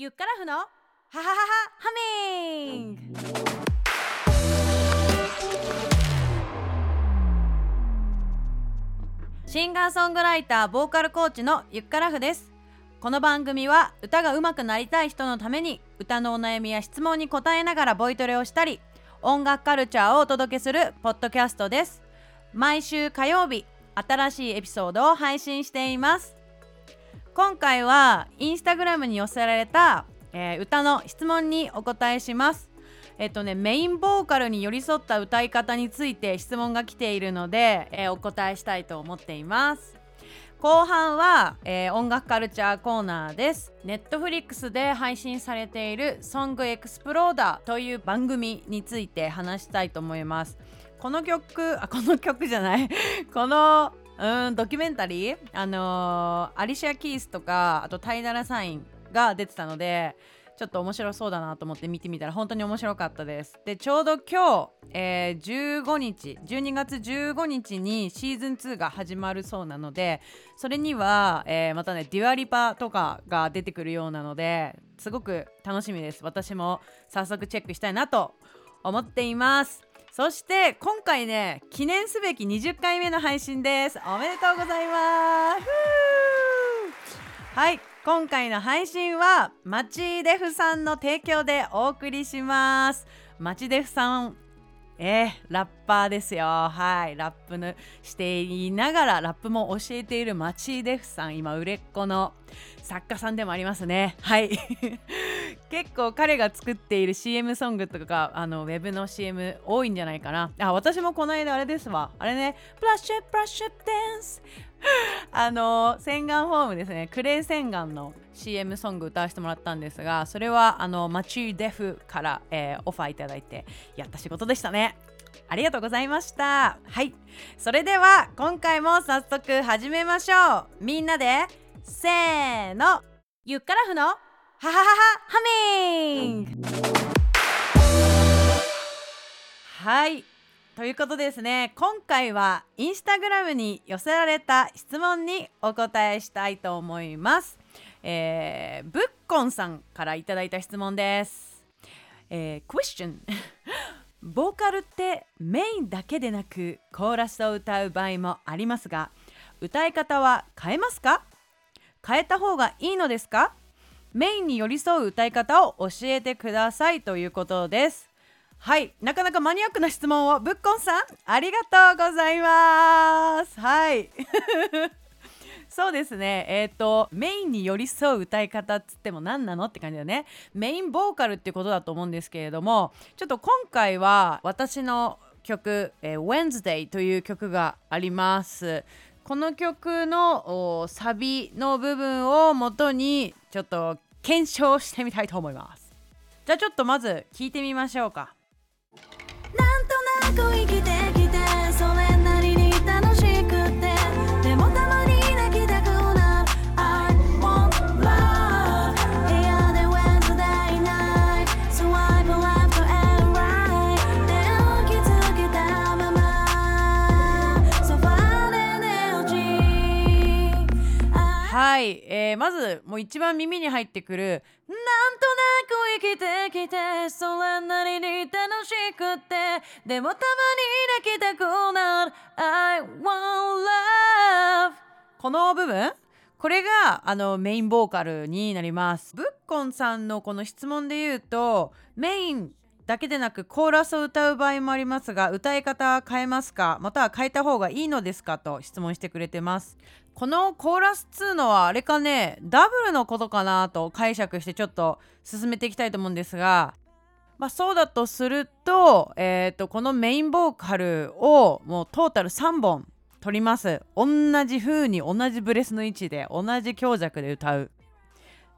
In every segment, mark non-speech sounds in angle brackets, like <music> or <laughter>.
ゆっからふのははははハミングシンガーソングライターボーカルコーチのゆっからふです。この番組は歌が上手くなりたい人のために歌のお悩みや質問に答えながらボイトレをしたり音楽カルチャーをお届けするポッドキャストです。毎週火曜日新しいエピソードを配信しています。今回はインスタグラムに寄せられた、えー歌の質問にお答えします。えっとねメインボーカルに寄り添った歌い方について質問が来ているので、えーお答えしたいと思っています。後半は、えー音楽カルチャーコーナーです。ネットフリックスで配信されている「ソングエクスプローダー」という番組について話したいと思います。この曲あこの曲じゃない。<laughs> このうんドキュメンタリー？あのーアリシア・キースとかあとタイダラ・サインが出てたのでちょっと面白そうだなと思って見てみたら本当に面白かったです。でちょうど今日、えー15日12月15日にシーズン2が始まるそうなのでそれには、えーまたねデュアリパとかが出てくるようなのですごく楽しみです。私も早速チェックしたいなと思っています。そして今回ね記念すべき20回目の配信です。おめでとうございます。はい今回の配信はマチデフさんの提供でお送りします。マチデフさんえー、ラッパーですよ。はい。ラップのしていながらラップも教えているマチデフさん。今売れっ子の作家さんでもありますね。はい。<laughs> 結構彼が作っている CM ソングとかあのウェブの CM 多いんじゃないかな。あ私もこの間あれですわ。あれね。ブラッシュブラッシュダンスあの洗顔フォームですね。クレイ洗顔の CM ソング歌わせてもらったんですがそれはあのマチーデフから、えーオファーいただいてやった仕事でしたね。ありがとうございました。はい。それでは今回も早速始めましょう。みんなでせーの。ゆっからふのははははハミング。はい。ということですね。今回はインスタグラムに寄せられた質問にお答えしたいと思います、えー、ぶっこんさんからいただいた質問です、えー、Question <laughs> ボーカルってメインだけでなくコーラスを歌う場合もありますが歌い方は変えますか？変えた方がいいのですか？メインに寄り添う歌い方を教えてくださいということです。はい。なかなかマニアックな質問をぶっこんさんありがとうございます。はい。そうですね。えっ、とメインに寄り添う歌い方っつっても何なのって感じだね。メインボーカルってことだと思うんですけれどもちょっと今回は私の曲「えー Wednesday」という曲があります。この曲のサビの部分を元にちょっと検証してみたいと思います。じゃあちょっとまず聞いてみましょうか。なんとなく生きてはい、えーまずもう一番耳に入ってくるなんとなく生きてきてそれなりに楽しくてでもたまに泣きたくなる I want love この部分？これがあのメインボーカルになります。ブッコンさんのこの質問で言うとメインだけでなくコーラスを歌う場合もありますが歌い方は変えますか？または変えた方がいいのですか？と質問してくれてます。このコーラス2のはあれかね？ダブルのことかなと解釈してちょっと進めていきたいと思うんですがまあ、そうだとすると,、えー、とこのメインボーカルをもうトータル3本取ります。同じ風に同じブレスの位置で同じ強弱で歌う。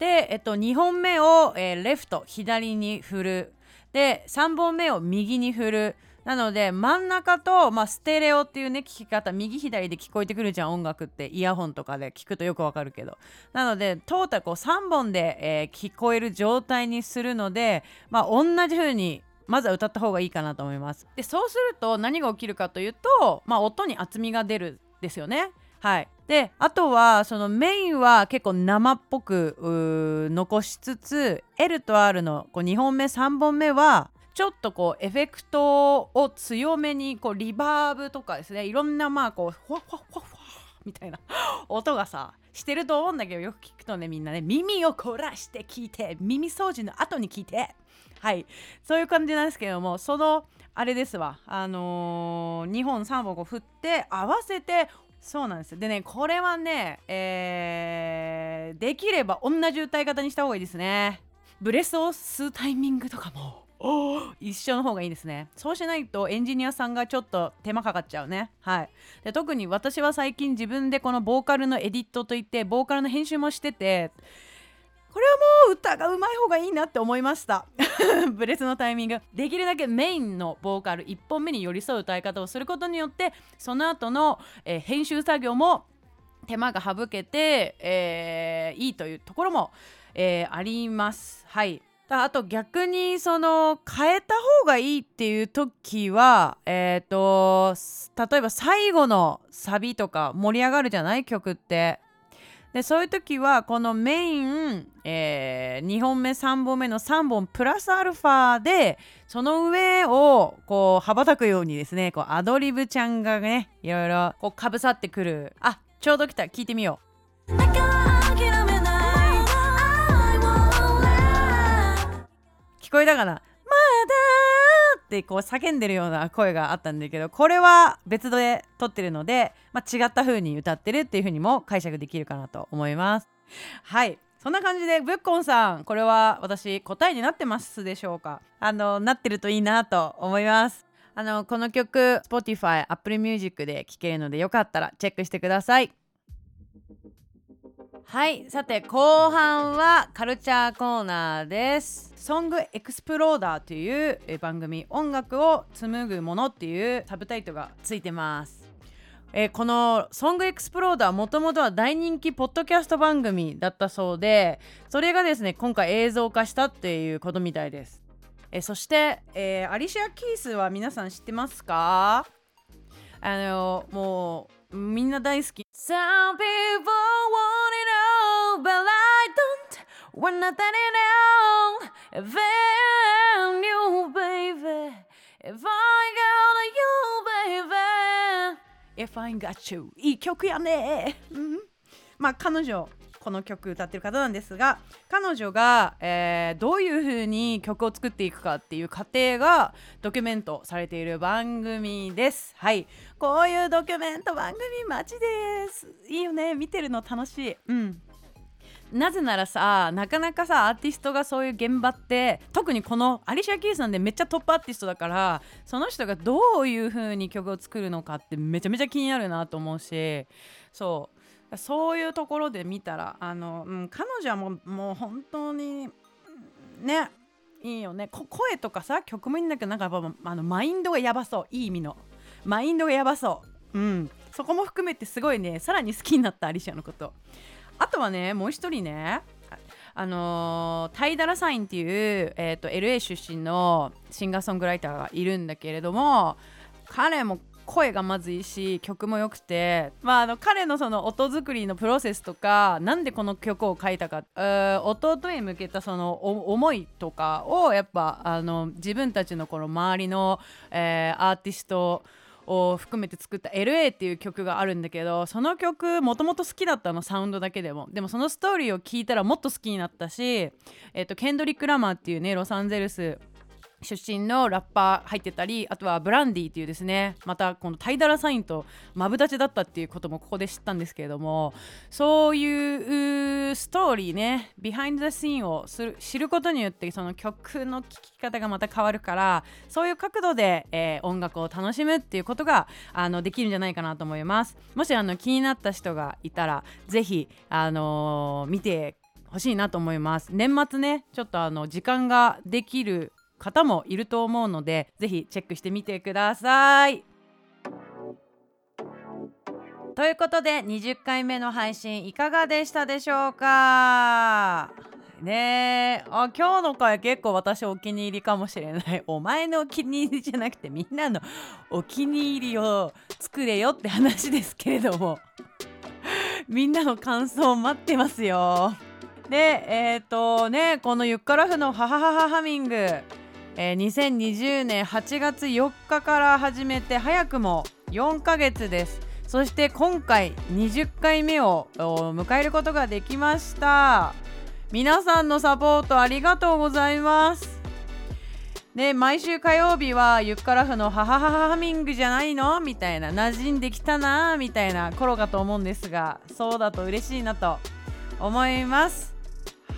で、えっと、2本目を、えーレフト左に振る。で3本目を右に振る。なので真ん中と、まあ、ステレオっていうね聞き方右左で聞こえてくるじゃん音楽って。イヤホンとかで聞くとよくわかるけど。なのでトータルこう3本で、えー聞こえる状態にするので、まあ、同じ風にまずは歌った方がいいかなと思います。でそうすると何が起きるかというと、まあ、音に厚みが出るですよね。はい。であとはそのメインは結構生っぽく残しつつ L と R のこう2本目3本目はちょっとこうエフェクトを強めにこうリバーブとかですね。いろんなまあこうフワフワフワフワみたいな <laughs> 音がさしてると思うんだけどよく聞くとねみんなね耳を凝らして聞いて耳掃除の後に聞いて。はい。そういう感じなんですけどもそのあれですわ。あのー、2本3本こう振って合わせてそうなんです。でねこれはねえー、できれば同じ歌い方にした方がいいですね。ブレスを吸うタイミングとかも一緒の方がいいですね。そうしないとエンジニアさんがちょっと手間かかっちゃうね。はい。で特に私は最近自分でこのボーカルのエディットといってボーカルの編集もしててこれはもう歌が上手い方がいいなって思いました。<laughs> ブレスのタイミング。できるだけメインのボーカル1本目に寄り添う歌い方をすることによってその後の、えー編集作業も手間が省けて、えーいいというところも、えーあります。はい。あと逆にその変えた方がいいっていう時はえっ、と例えば最後のサビとか盛り上がるじゃない？曲って。でそういう時はこのメイン、え2本目3本目の3本プラスアルファでその上をこう羽ばたくようにですねこうアドリブちゃんがねいろいろこうかぶさってくる。あちょうど来た。聞いてみよう。聞こえたかな？ってこう叫んでるような声があったんだけどこれは別で撮ってるので、まあ、違った風に歌ってるっていう風にも解釈できるかなと思います。はい。そんな感じでぶっこんさんこれは私答えになってますでしょうか？あのなってるといいなと思います。あのこの曲 Spotify、Apple Music で聴けるのでよかったらチェックしてください。はい。さて後半はカルチャーコーナーです。 Song Exploder という番組音楽を紡ぐ者っていうサブタイトルがついてます。えーこの Song Exploder もともとは大人気ポッドキャスト番組だったそうでそれがですね今回映像化したっていうことみたいです。えーそして、えーアリシア・キースは皆さん知ってますか？あのもうみんな大好き。Some people want nothing at all If I you baby If I got you baby. If I got you. いい曲やね。まあ彼女この曲歌ってる方なんですが彼女が、えーどういう風に曲を作っていくかっていう過程がドキュメントされている番組です。はい。こういうドキュメント番組マジです。いいよね。見てるの楽しい。うん。なぜならさなかなかさアーティストがそういう現場って特にこのアリシア・キースなんでめっちゃトップアーティストだからその人がどういう風に曲を作るのかってめちゃめちゃ気になるなと思うしそう。そういうところで見たらあの、うん、彼女はもうもう本当にねいいよね。声とかさ曲もいいんだけどなんかあのマインドがやばそう。いい意味の。マインドがやばそう。うん。そこも含めてすごいねさらに好きになったアリシアのこと。あとはねもう一人ねあのータイダラサインっていう、えー、と LA 出身のシンガーソングライターがいるんだけれども彼も声がまずいいし曲も良くて、まあ、あの彼のその音作りのプロセスとかなんでこの曲を書いたか、弟へ向けたその思いとかをやっぱあの自分たちのこの周りの、えーアーティストを含めて作った LA っていう曲があるんだけどその曲もともと好きだったのサウンドだけでも。でもそのストーリーを聞いたらもっと好きになったし、えー、とケンドリック・ラマーっていうねロサンゼルス出身のラッパー入ってたりあとはブランディっていうですねまたこのタイダラサインとマブダチだったっていうこともここで知ったんですけれどもそういうストーリーねビハインド・ザ・シーンをする知ることによってその曲の聴き方がまた変わるからそういう角度で、えー音楽を楽しむっていうことがあのできるんじゃないかなと思います。もしあの気になった人がいたらぜひあのー見てほしいなと思います。年末ねちょっとあの時間ができる方もいると思うのでぜひチェックしてみてください。ということで20回目の配信いかがでしたでしょうか？ねえ。あ今日の回結構私お気に入りかもしれない。<laughs> お前のお気に入りじゃなくてみんなのお気に入りを作れよって話ですけれども。<laughs> みんなの感想待ってますよ。でえっ、とねこのゆっからふのハハハハハミング、えー2020年8月4日から始めて早くも4ヶ月です。そして今回20回目を迎えることができました。皆さんのサポートありがとうございます。で毎週火曜日はゆっからふのハハハハミングじゃないの？みたいな馴染んできたな？みたいな頃かと思うんですがそうだと嬉しいなと思います。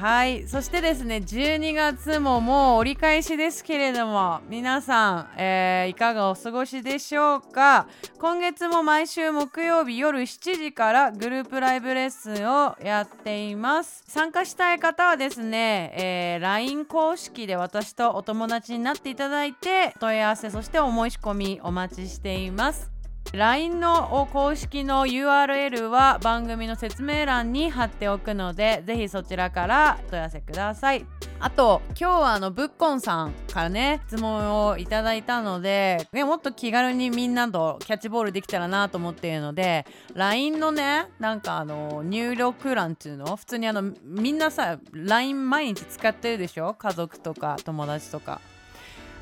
はい。そしてですね12月ももう折り返しですけれども皆さん、えーいかがお過ごしでしょうか？今月も毎週木曜日夜7時からグループライブレッスンをやっています。参加したい方はですね、えー LINE 公式で私とお友達になっていただいて問い合わせそしてお申し込みお待ちしています。LINE の公式の URL は番組の説明欄に貼っておくのでぜひそちらからお問い合わせください。あと今日はあのブッコンさんからね質問をいただいたので、ね、もっと気軽にみんなとキャッチボールできたらなと思っているので LINE のねなんかあの入力欄っていうの普通にあのみんなさ LINE 毎日使ってるでしょ？家族とか友達とか。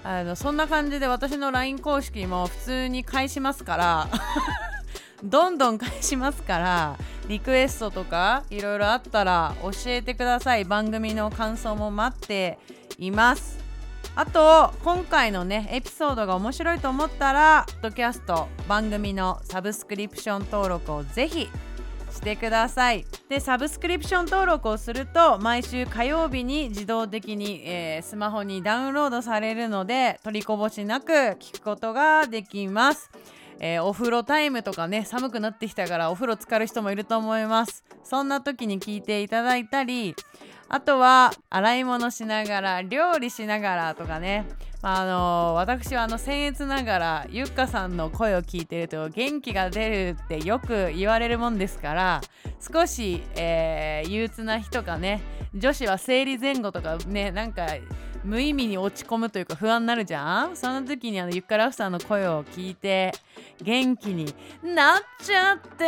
あのそんな感じで私の LINE 公式も普通に返しますから <laughs> どんどん返しますからリクエストとかいろいろあったら教えてください。番組の感想も待っています。あと今回のねエピソードが面白いと思ったらポッドキャスト番組のサブスクリプション登録をぜひしてください。でサブスクリプション登録をすると毎週火曜日に自動的に、えースマホにダウンロードされるので取りこぼしなく聞くことができます、えーお風呂タイムとかね寒くなってきたからお風呂浸かる人もいると思います。そんな時に聞いていただいたりあとは洗い物しながら料理しながらとかね、あ、の私はあの僭越ながらゆっかさんの声を聞いてると元気が出るってよく言われるもんですから少し、えー憂鬱な日とかね女子は生理前後とかねなんか無意味に落ち込むというか不安になるじゃん？その時にあのゆっからふさんの声を聞いて元気になっちゃって。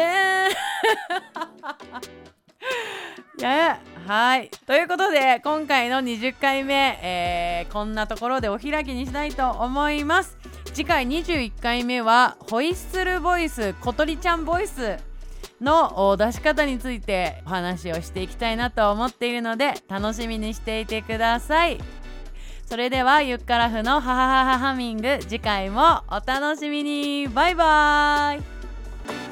や <laughs> はい。ということで今回の20回目、えーこんなところでお開きにしたいと思います。次回21回目はホイッスルボイス小鳥ちゃんボイスの出し方についてお話をしていきたいなと思っているので楽しみにしていてください。それではゆっからふのハハハハハミング次回もお楽しみに。バイバイ。